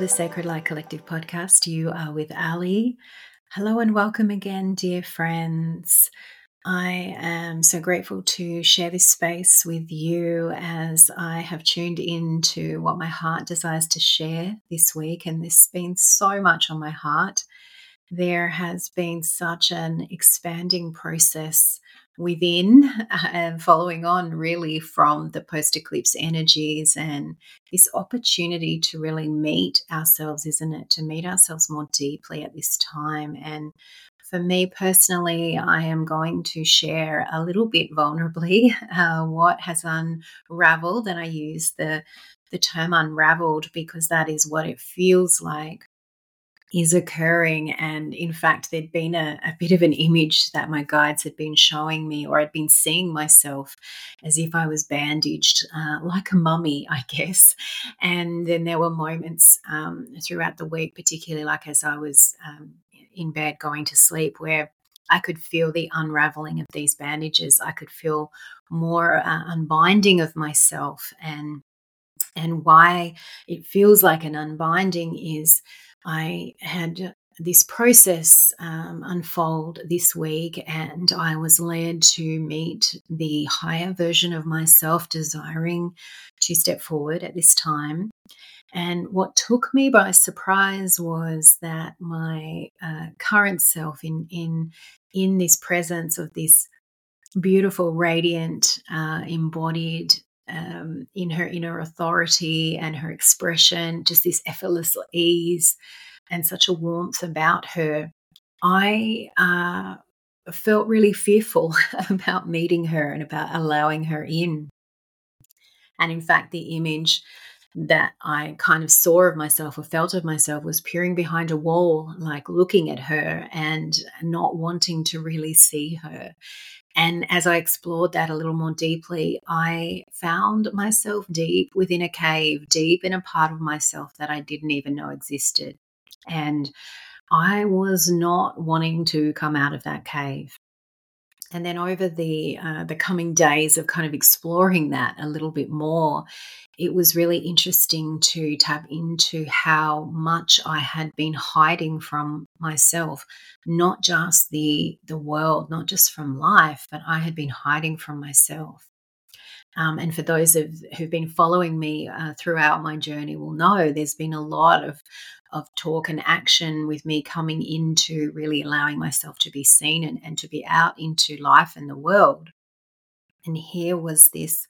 the Sacred Light Collective podcast. You are with Ali. Hello and welcome again, dear friends. I am so grateful to share this space with you as I have tuned into what my heart desires to share this week. And this has been so much on my heart. There has been such an expanding process within and following on really from the post eclipse energies and this opportunity to really meet ourselves, isn't it? To meet ourselves more deeply at this time. And for me personally, I am going to share a little bit vulnerably uh, what has unraveled, and I use the the term unraveled because that is what it feels like is occurring. And in fact, there'd been a, a, bit of an image that my guides had been showing me, or I'd been seeing myself as if I was bandaged, uh, like a mummy, I guess. And then there were moments um, throughout the week, particularly like as I was um, in bed going to sleep, where I could feel the unraveling of these bandages. I could feel more uh, unbinding of myself and and why it feels like an unbinding is I had this process um, unfold this week, and I was led to meet the higher version of myself, desiring to step forward at this time. And what took me by surprise was that my uh, current self, in in in this presence of this beautiful, radiant, uh, embodied um, in her inner authority and her expression, just this effortless ease and such a warmth about her. I uh, felt really fearful about meeting her and about allowing her in. And in fact, the image that I kind of saw of myself or felt of myself was peering behind a wall, like looking at her and not wanting to really see her. And as I explored that a little more deeply, I found myself deep within a cave, deep in a part of myself that I didn't even know existed. And I was not wanting to come out of that cave. And then over the uh, the coming days of kind of exploring that a little bit more, it was really interesting to tap into how much I had been hiding from myself, not just the the world, not just from life, but I had been hiding from myself. Um, and for those of, who've been following me uh, throughout my journey will know there's been a lot of of talk and action with me coming into really allowing myself to be seen and, and to be out into life and the world. And here was this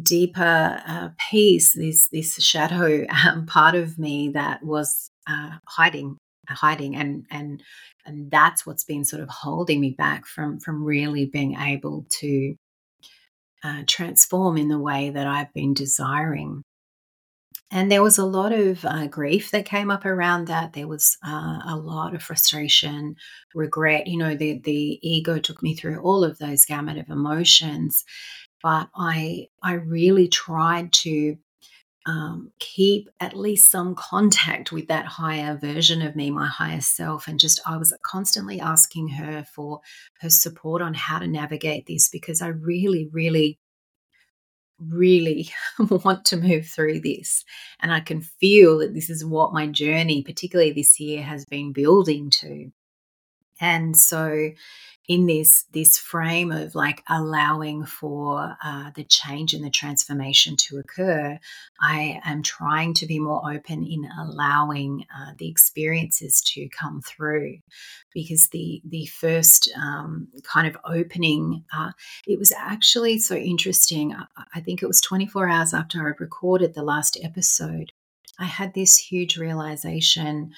deeper uh, piece, this this shadow um, part of me that was uh, hiding, hiding, and and and that's what's been sort of holding me back from from really being able to uh, transform in the way that I've been desiring. And there was a lot of uh, grief that came up around that. There was uh, a lot of frustration, regret. You know, the the ego took me through all of those gamut of emotions, but I I really tried to um, keep at least some contact with that higher version of me, my higher self, and just I was constantly asking her for her support on how to navigate this because I really, really really want to move through this. And I can feel that this is what my journey, particularly this year, has been building to. And so in this this frame of like allowing for uh, the change and the transformation to occur i am trying to be more open in allowing uh, the experiences to come through. Because the the first um, kind of opening uh, it was actually so interesting I, I think it was 24 hours after i recorded the last episode i had this huge realization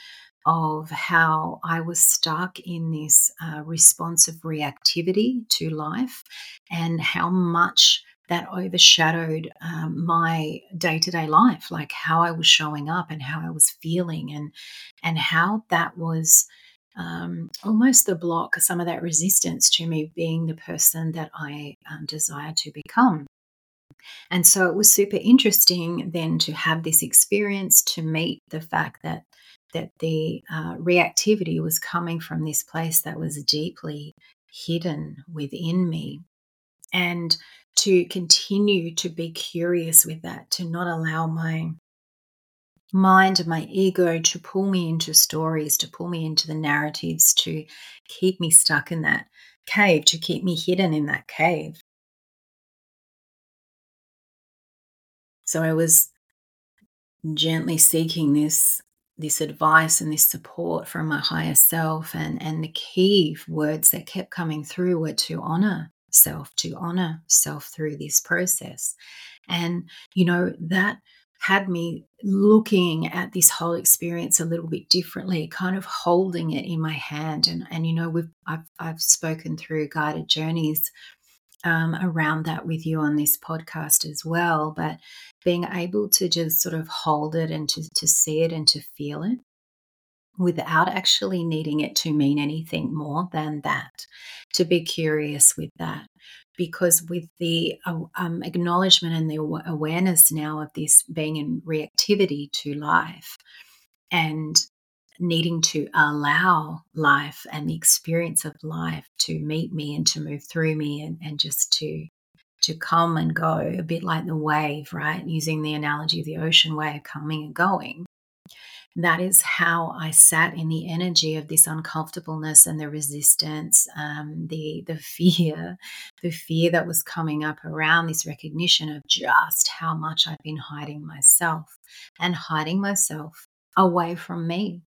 of how I was stuck in this uh, responsive reactivity to life and how much that overshadowed um, my day-to-day life like how i was showing up and how i was feeling and and how that was um, almost the block some of that resistance to me being the person that i um, desire to become. And so it was super interesting then to have this experience to meet the fact that that the uh, reactivity was coming from this place that was deeply hidden within me. And to continue to be curious with that, to not allow my mind and my ego to pull me into stories, to pull me into the narratives, to keep me stuck in that cave, to keep me hidden in that cave. So I was gently seeking this this advice and this support from my higher self and and the key words that kept coming through were to honor self to honor self through this process and you know that had me looking at this whole experience a little bit differently, kind of holding it in my hand. And and you know, we've I've I've spoken through guided journeys um, around that with you on this podcast as well. But being able to just sort of hold it and to, to see it and to feel it without actually needing it to mean anything more than that, to be curious with that. Because with the uh, um, acknowledgement and the awareness now of this being in reactivity to life and needing to allow life and the experience of life to meet me and to move through me and, and just to to come and go a bit like the wave right using the analogy of the ocean wave coming and going that is how I sat in the energy of this uncomfortableness and the resistance, um, the the fear, the fear that was coming up around this recognition of just how much I've been hiding myself and hiding myself away from me.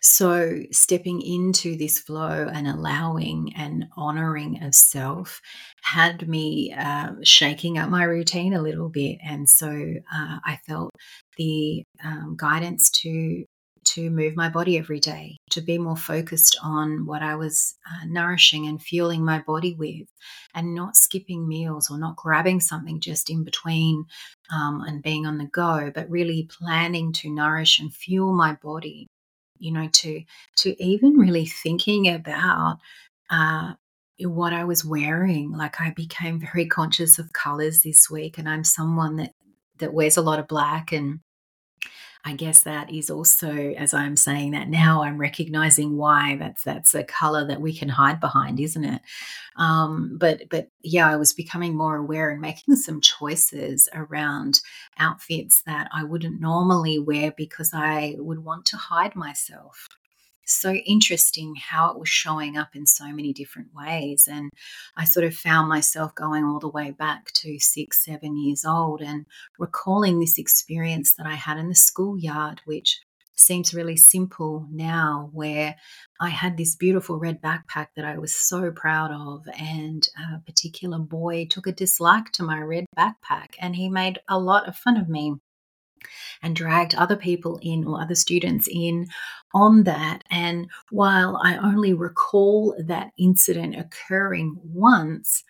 So, stepping into this flow and allowing and honoring of self had me uh, shaking up my routine a little bit. And so uh, I felt the um, guidance to to move my body every day, to be more focused on what I was uh, nourishing and fueling my body with, and not skipping meals or not grabbing something just in between um, and being on the go, but really planning to nourish and fuel my body you know to to even really thinking about uh, what I was wearing. Like I became very conscious of colors this week, and I'm someone that that wears a lot of black and I guess that is also, as I'm saying that now, I'm recognizing why that's that's a color that we can hide behind, isn't it? Um, but but yeah, I was becoming more aware and making some choices around outfits that I wouldn't normally wear because I would want to hide myself so interesting how it was showing up in so many different ways. And I sort of found myself going all the way back to six, seven years old and recalling this experience that I had in the schoolyard, which seems really simple now, where I had this beautiful red backpack that I was so proud of. And a particular boy took a dislike to my red backpack and he made a lot of fun of me and dragged other people in or other students in on that. And while I only recall that incident occurring once,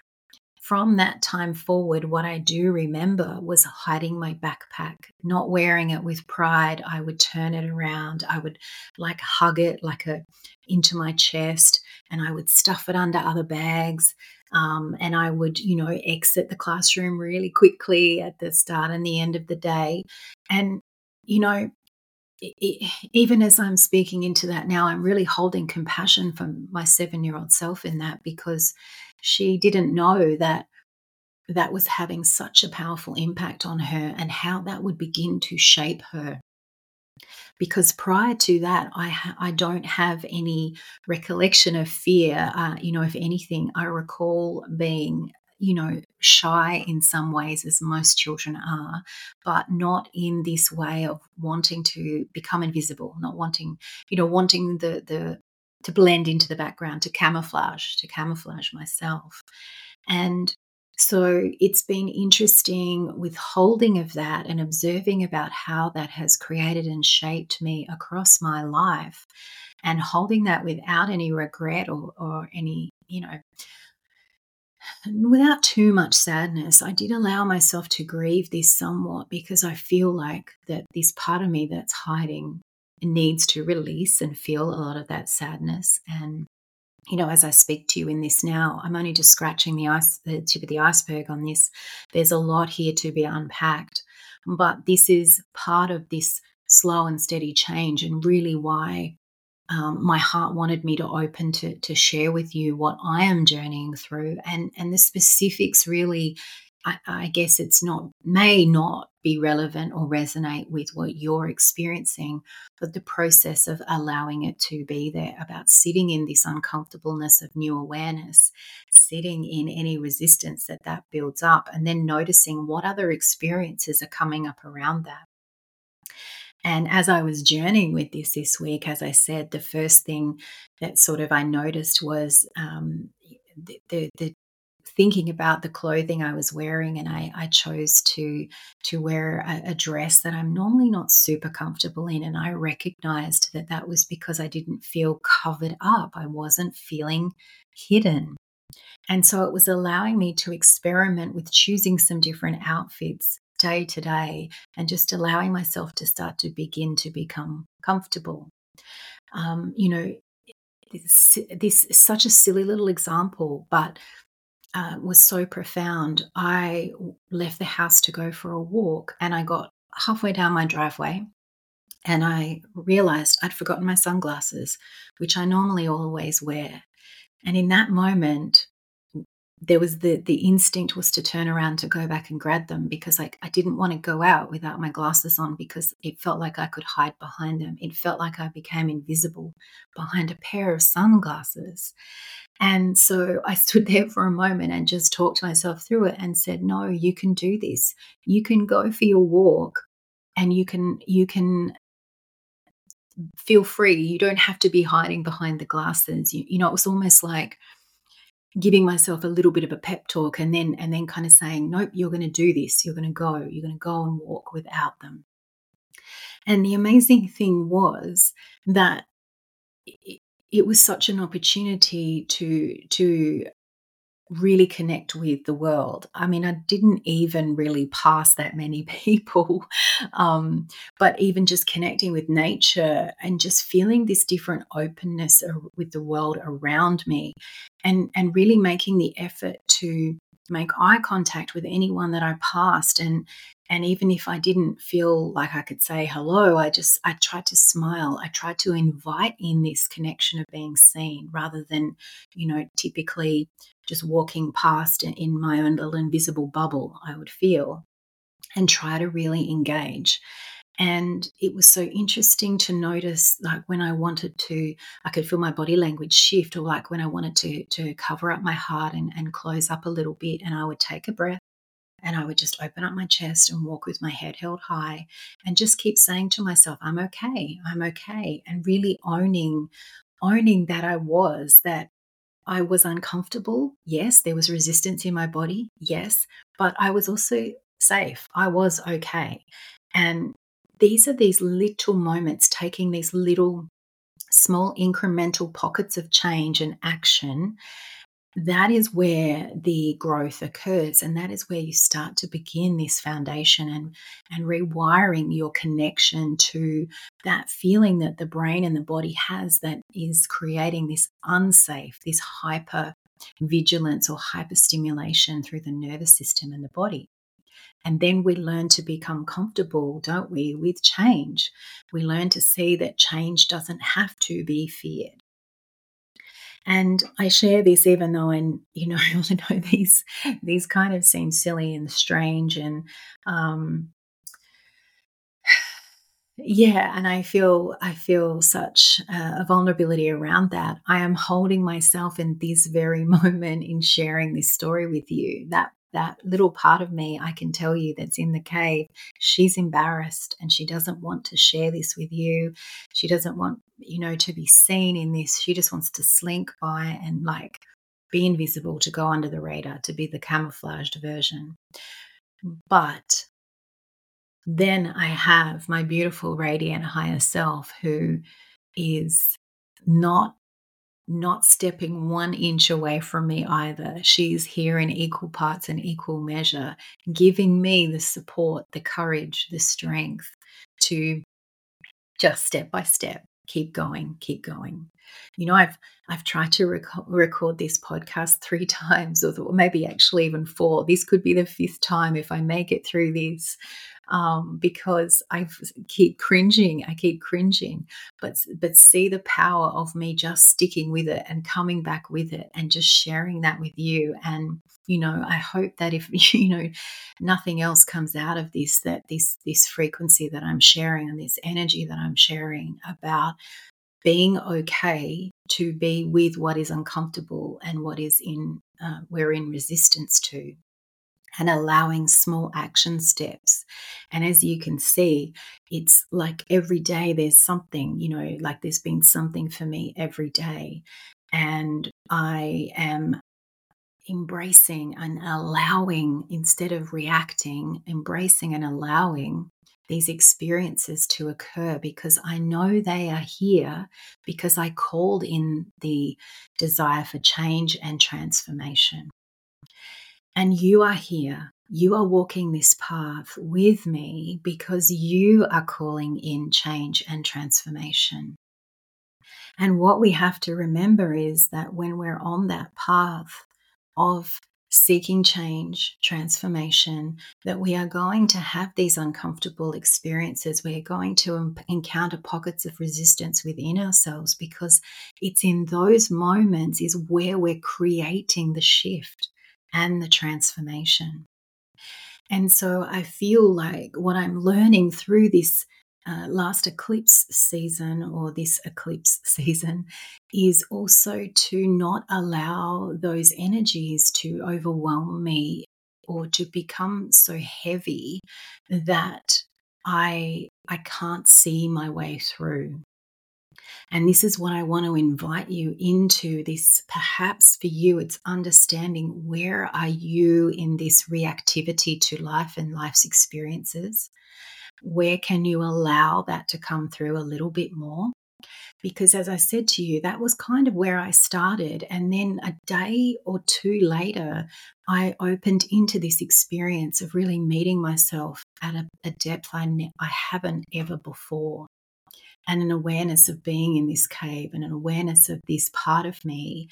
from that time forward, what I do remember was hiding my backpack, not wearing it with pride. I would turn it around. I would like hug it like a into my chest, and I would stuff it under other bags. Um, and I would, you know, exit the classroom really quickly at the start and the end of the day. And, you know, even as I'm speaking into that now, I'm really holding compassion for my seven year old self in that because she didn't know that that was having such a powerful impact on her and how that would begin to shape her. Because prior to that i ha- i don't have any recollection of fear. Uh, you know if anything i recall being you know shy in some ways as most children are but not in this way of wanting to become invisible not wanting you know wanting the the to blend into the background to camouflage to camouflage myself and so it's been interesting withholding of that and observing about how that has created and shaped me across my life and holding that without any regret or, or any, you know, without too much sadness. I did allow myself to grieve this somewhat because I feel like that this part of me that's hiding needs to release and feel a lot of that sadness. And you know, as I speak to you in this now, I'm only just scratching the ice, the tip of the iceberg on this. There's a lot here to be unpacked, but this is part of this slow and steady change, and really why um, my heart wanted me to open to to share with you what I am journeying through, and and the specifics really I, I guess it's not, may not be relevant or resonate with what you're experiencing, but the process of allowing it to be there, about sitting in this uncomfortableness of new awareness, sitting in any resistance that that builds up, and then noticing what other experiences are coming up around that. And as I was journeying with this this week, as I said, the first thing that sort of I noticed was um, the, the, the thinking about the clothing I was wearing, and I, I chose to to wear a, a, dress that I'm normally not super comfortable in, and I recognized that that was because I didn't feel covered up. I wasn't feeling hidden, and so it was allowing me to experiment with choosing some different outfits day to day, and just allowing myself to start to begin to become comfortable. Um, you know, this, this is such a silly little example, but uh, was so profound. I left the house to go for a walk and I got halfway down my driveway and I realized I'd forgotten my sunglasses, which I normally always wear. And in that moment, there was the the instinct was to turn around to go back and grab them because like I didn't want to go out without my glasses on because it felt like I could hide behind them. It felt like I became invisible behind a pair of sunglasses. And so I stood there for a moment and just talked myself through it and said, "No, you can do this. You can go for your walk and you can you can feel free. You don't have to be hiding behind the glasses. You, you know, it was almost like giving myself a little bit of a pep talk and then and then kind of saying nope you're going to do this. You're going to go. You're going to go and walk without them. And the amazing thing was that it, it was such an opportunity to to really connect with the world. I mean, I didn't even really pass that many people, um, but even just connecting with nature and just feeling this different openness with the world around me, and and really making the effort to make eye contact with anyone that I passed and and even if I didn't feel like I could say hello, I just I tried to smile. I tried to invite in this connection of being seen rather than, you know, typically just walking past in my own little invisible bubble, I would feel and try to really engage. And it was so interesting to notice, like when I wanted to, I could feel my body language shift, or like when I wanted to to cover up my heart and, and close up a little bit, and I would take a breath and I would just open up my chest and walk with my head held high and just keep saying to myself, I'm okay, I'm okay, and really owning owning that I was that I was uncomfortable. Yes, there was resistance in my body. Yes, but I was also safe. I was okay. And these are these little moments, taking these little small incremental pockets of change and action. That is where the growth occurs and that is where you start to begin this foundation and and rewiring your connection to that feeling that the brain and the body has that is creating this unsafe this hyper vigilance or hyperstimulation through the nervous system and the body and then we learn to become comfortable, don't we, with change. We learn to see that change doesn't have to be feared. And I share this even though I, you know, I know these these kind of seem silly and strange and um, yeah and i feel i feel such a vulnerability around that i am holding myself in this very moment in sharing this story with you that that little part of me I can tell you that's in the cave, she's embarrassed and she doesn't want to share this with you. She doesn't want, you know, to be seen in this. She just wants to slink by and like be invisible, to go under the radar, to be the camouflaged version. But then I have my beautiful, radiant higher self who is not not stepping one inch away from me either. She's here in equal parts and equal measure, giving me the support, the courage, the strength to just step by step keep going keep going. You know i've i've tried to rec- record this podcast three times or maybe actually even four. This could be the fifth time if i make it through this um, because I keep cringing. I keep cringing, but but see the power of me just sticking with it and coming back with it and just sharing that with you. And you know, I hope that if you know nothing else comes out of this, that this this frequency that I'm sharing and this energy that I'm sharing about being okay to be with what is uncomfortable and what is in uh, we're in resistance to and allowing small action steps. And as you can see, it's like every day there's something, you know, like there's been something for me every day. And I am embracing and allowing instead of reacting, embracing and allowing these experiences to occur because I know they are here because I called in the desire for change and transformation. And you are here. You are walking this path with me because you are calling in change and transformation. And what we have to remember is that when we're on that path of seeking change, transformation, that we are going to have these uncomfortable experiences. We're going to encounter pockets of resistance within ourselves because it's in those moments is where we're creating the shift and the transformation. And so I feel like what I'm learning through this uh, last eclipse season or this eclipse season is also to not allow those energies to overwhelm me or to become so heavy that I I can't see my way through. And this is what I want to invite you into this. Perhaps for you, it's understanding where are you in this reactivity to life and life's experiences? Where can you allow that to come through a little bit more? Because as I said to you, that was kind of where I started. And then a day or two later, I opened into this experience of really meeting myself at a, a depth I, ne- I haven't ever before and an awareness of being in this cave and an awareness of this part of me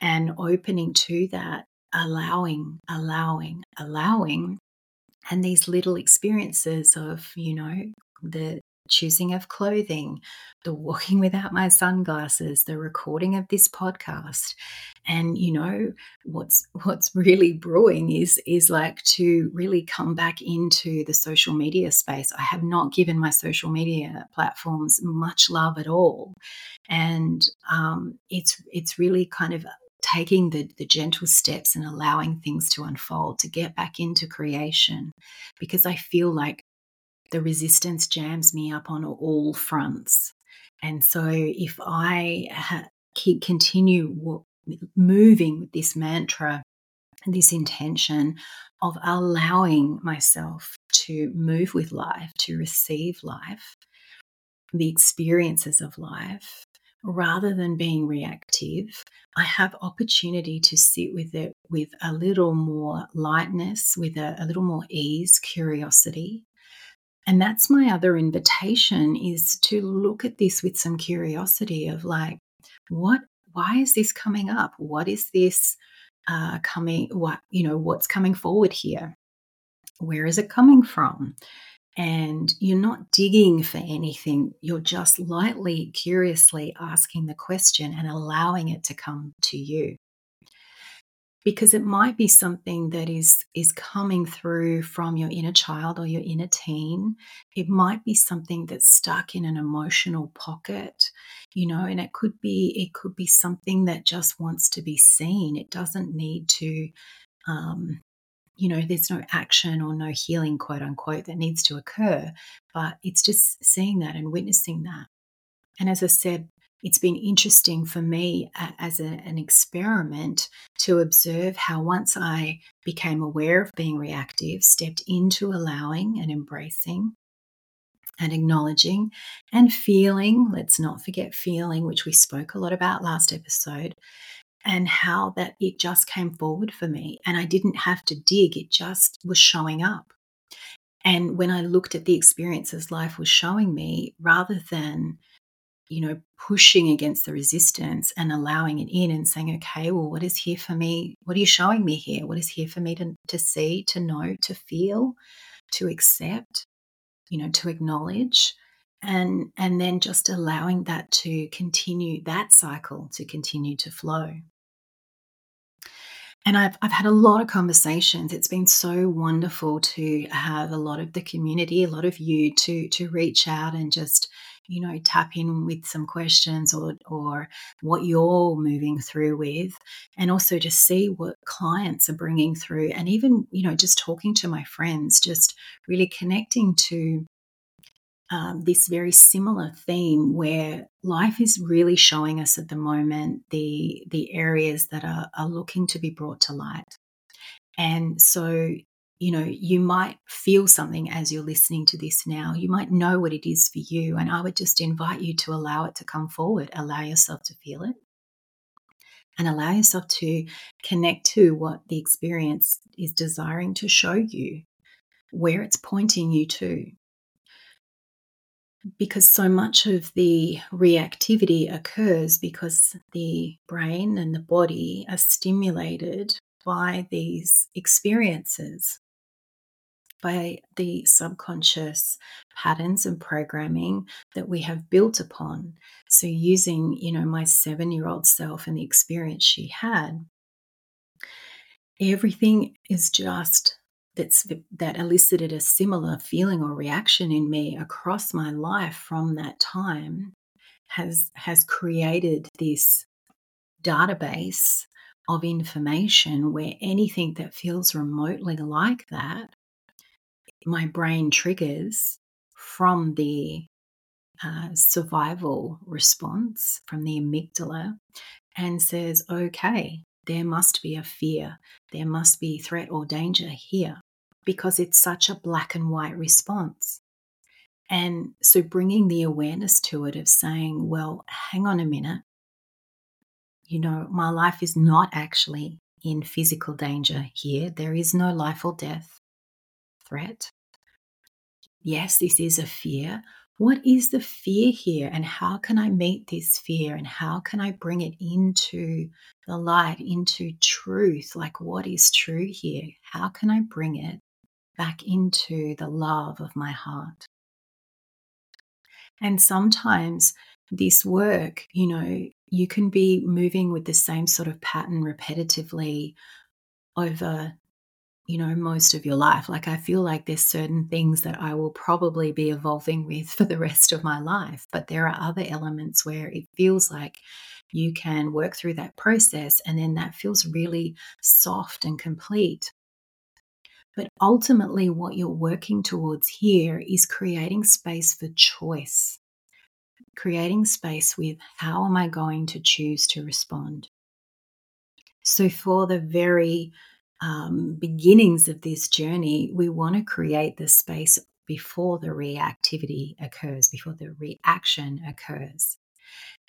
and opening to that, allowing, allowing, allowing. And these little experiences of, you know, the choosing of clothing, the walking without my sunglasses, the recording of this podcast. And you know what's what's really brewing is is like to really come back into the social media space. I have not given my social media platforms much love at all, and um, it's it's really kind of taking the, the gentle steps and allowing things to unfold to get back into creation because I feel like the resistance jams me up on all fronts. And so if I ha- keep continue w- moving with this mantra, this intention of allowing myself to move with life, to receive life, the experiences of life, rather than being reactive, I have opportunity to sit with it with a little more lightness, with a, a little more ease, curiosity, and that's my other invitation is to look at this with some curiosity of like, what, why is this coming up? What is this uh, coming, what, you know, what's coming forward here? Where is it coming from? And you're not digging for anything. You're just lightly, curiously asking the question and allowing it to come to you because it might be something that is is coming through from your inner child or your inner teen. It might be something that's stuck in an emotional pocket you know and it could be it could be something that just wants to be seen. It doesn't need to um you know there's no action or no healing quote unquote that needs to occur but it's just seeing that and witnessing that. And as i said it's been interesting for me uh, as a, an experiment to observe how once I became aware of being reactive, stepped into allowing and embracing and acknowledging and feeling, let's not forget feeling, which we spoke a lot about last episode, and how that it just came forward for me. And I didn't have to dig, it just was showing up. And when I looked at the experiences life was showing me, rather than you know, pushing against the resistance and allowing it in and saying, okay, well, what is here for me? What are you showing me here? What is here for me to, to see, to know, to feel, to accept? you know, to acknowledge and and then just allowing that to continue that cycle to continue to flow and I've, I've had a lot of conversations it's been so wonderful to have a lot of the community a lot of you to to reach out and just you know tap in with some questions or or what you're moving through with and also to see what clients are bringing through and even you know just talking to my friends just really connecting to um, this very similar theme where life is really showing us at the moment the the areas that are, are looking to be brought to light. And so you know you might feel something as you're listening to this now. You might know what it is for you and i would just invite you to allow it to come forward. Allow yourself to feel it. And allow yourself to connect to what the experience is desiring to show you where it's pointing you to. Because so much of the reactivity occurs because the brain and the body are stimulated by these experiences by the subconscious patterns and programming that we have built upon. So using you know my 7 year old self and the experience she had everything is just that's that elicited a similar feeling or reaction in me across my life from that time has has created this database of information where anything that feels remotely like that my brain triggers from the uh, survival response from the amygdala and says okay there must be a fear, there must be threat or danger here because it's such a black and white response. And so bringing the awareness to it of saying, well, hang on a minute, you know, my life is not actually in physical danger here. There is no life or death threat. Yes, this is a fear, what is the fear here and how can I meet this fear and how can I bring it into the light, into truth? Like, what is true here? How can I bring it back into the love of my heart? And sometimes this work, you know, you can be moving with the same sort of pattern repetitively over you know, most of your life. Like, I feel like there's certain things that I will probably be evolving with for the rest of my life. But there are other elements where it feels like you can work through that process and then that feels really soft and complete. But ultimately, what you're working towards here is creating space for choice, creating space with how am I going to choose to respond. So, for the very um, beginnings of this journey, we want to create the space before the reactivity occurs, before the reaction occurs.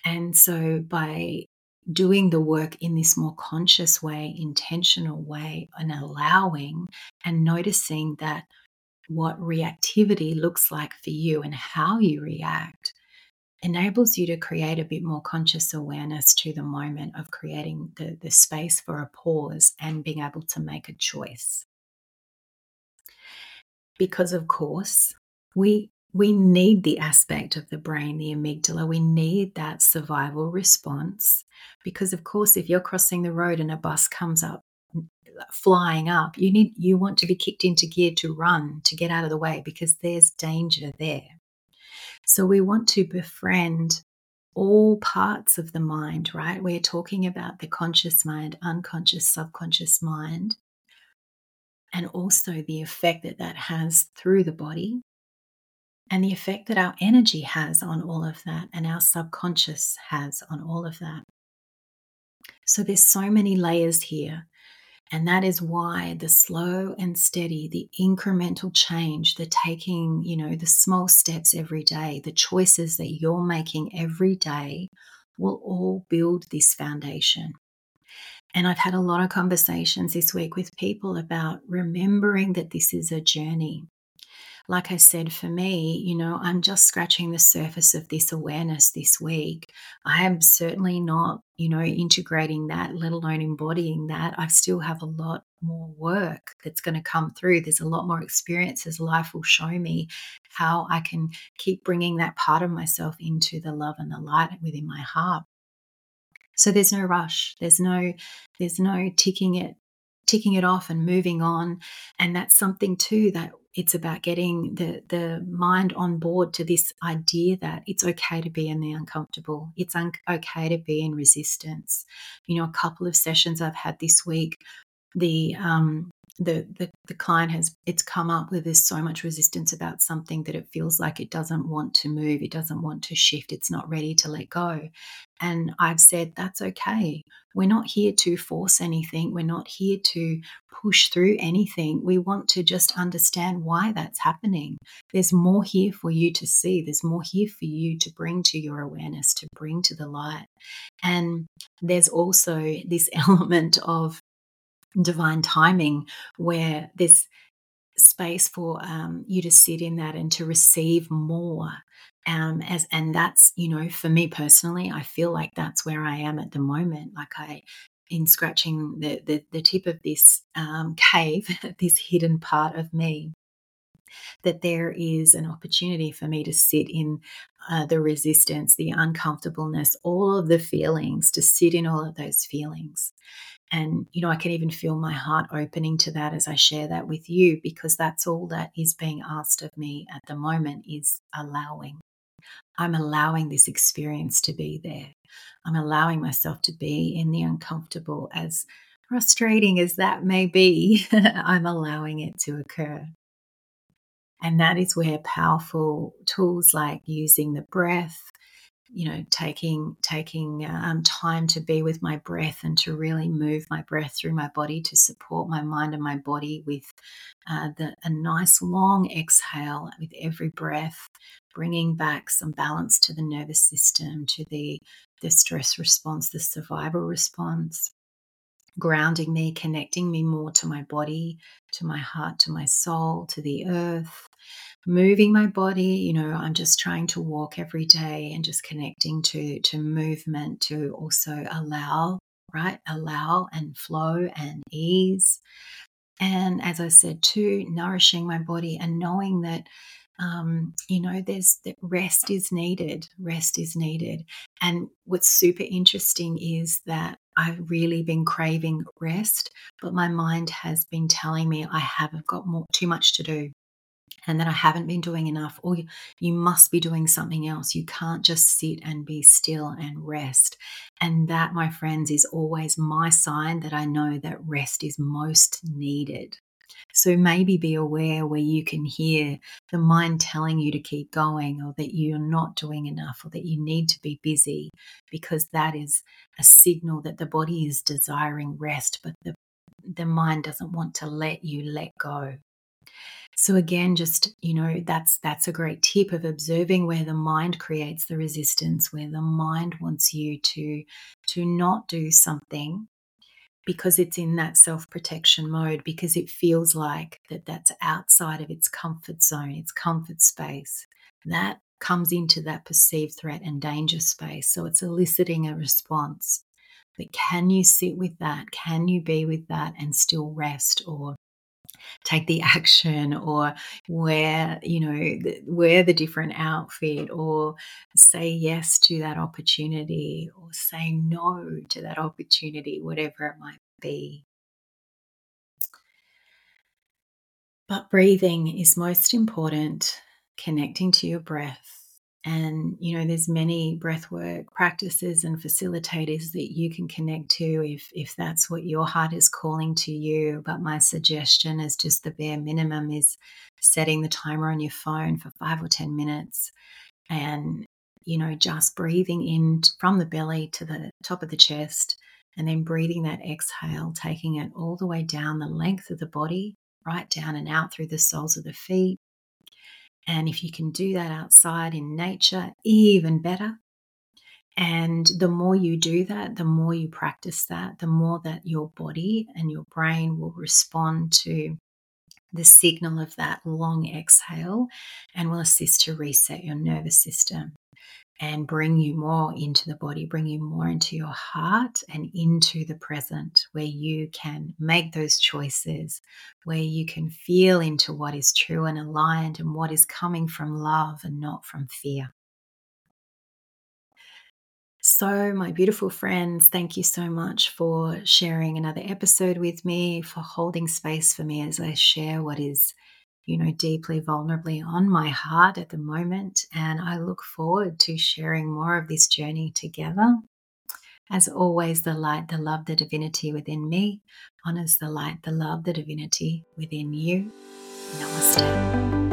And so by doing the work in this more conscious way, intentional way, and allowing and noticing that what reactivity looks like for you and how you react enables you to create a bit more conscious awareness to the moment of creating the, the space for a pause and being able to make a choice. Because, of course, we we need the aspect of the brain, the amygdala. We need that survival response because, of course, if you're crossing the road and a bus comes up flying up, you need you want to be kicked into gear to run to get out of the way because there's danger there. So we want to befriend all parts of the mind, right? We're talking about the conscious mind, unconscious, subconscious mind, and also the effect that that has through the body, and the effect that our energy has on all of that, and our subconscious has on all of that. So there's so many layers here and that is why the slow and steady, the incremental change, the taking, you know, the small steps every day, the choices that you're making every day will all build this foundation. And I've had a lot of conversations this week with people about remembering that this is a journey. Like I said, for me, you know, I'm just scratching the surface of this awareness this week. I am certainly not, you know, integrating that, let alone embodying that. I still have a lot more work that's going to come through. There's a lot more experiences life will show me how I can keep bringing that part of myself into the love and the light within my heart. So there's no rush. There's no there's no ticking it ticking it off and moving on. And that's something too that it's about getting the the mind on board to this idea that it's okay to be in the uncomfortable. It's un- okay to be in resistance. You know, a couple of sessions I've had this week, the um, the, the the client has it's come up with there's so much resistance about something that it feels like it doesn't want to move it doesn't want to shift it's not ready to let go. And i've said that's okay. We're not here to force anything. We're not here to push through anything. We want to just understand why that's happening. There's more here for you to see. There's more here for you to bring to your awareness to bring to the light. And there's also this element of divine timing where there's space for um, you to sit in that and to receive more um, as and that's you know for me personally i feel like that's where i am at the moment. Like i in scratching the the, the tip of this um, cave this hidden part of me that there is an opportunity for me to sit in uh, the resistance the uncomfortableness all of the feelings to sit in all of those feelings and, you know, I can even feel my heart opening to that as I share that with you because that's all that is being asked of me at the moment is allowing. I'm allowing this experience to be there. I'm allowing myself to be in the uncomfortable, as frustrating as that may be. I'm allowing it to occur. And that is where powerful tools like using the breath, you know taking taking um, time to be with my breath and to really move my breath through my body to support my mind and my body with uh, the, a nice long exhale with every breath bringing back some balance to the nervous system to the the stress response the survival response grounding me connecting me more to my body to my heart to my soul to the earth moving my body. You know i'm just trying to walk every day and just connecting to to movement to also allow right? Allow and flow and ease. And as i said too nourishing my body and knowing that um, you know there's that rest is needed rest is needed. And what's super interesting is that i've really been craving rest but my mind has been telling me i haven't got more too much to do and that I haven't been doing enough, or you, you must be doing something else. You can't just sit and be still and rest. And that, my friends, is always my sign that I know that rest is most needed. So maybe be aware where you can hear the mind telling you to keep going, or that you're not doing enough, or that you need to be busy, because that is a signal that the body is desiring rest, but the the mind doesn't want to let you let go. So again, just, you know, that's that's a great tip of observing where the mind creates the resistance, where the mind wants you to to not do something because it's in that self-protection mode because it feels like that that's outside of its comfort zone, its comfort space. That comes into that perceived threat and danger space. So it's eliciting a response. But can you sit with that? Can you be with that and still rest or take the action or wear you know wear the different outfit or say yes to that opportunity or say no to that opportunity whatever it might be. But breathing is most important. Connecting to your breath and you know there's many breathwork practices and facilitators that you can connect to if if that's what your heart is calling to you. But my suggestion is just the bare minimum is setting the timer on your phone for 5 or 10 minutes and you know just breathing in from the belly to the top of the chest and then breathing that exhale taking it all the way down the length of the body right down and out through the soles of the feet and if you can do that outside in nature, even better. And the more you do that, the more you practice that, the more that your body and your brain will respond to the signal of that long exhale and will assist to reset your nervous system and bring you more into the body, bring you more into your heart and into the present, where you can make those choices, where you can feel into what is true and aligned and what is coming from love and not from fear. So, my beautiful friends, thank you so much for sharing another episode with me, for holding space for me as I share what is you know, deeply vulnerably on my heart at the moment. And I look forward to sharing more of this journey together. As always, the light, the love, the divinity within me honors the light, the love, the divinity within you. Namaste.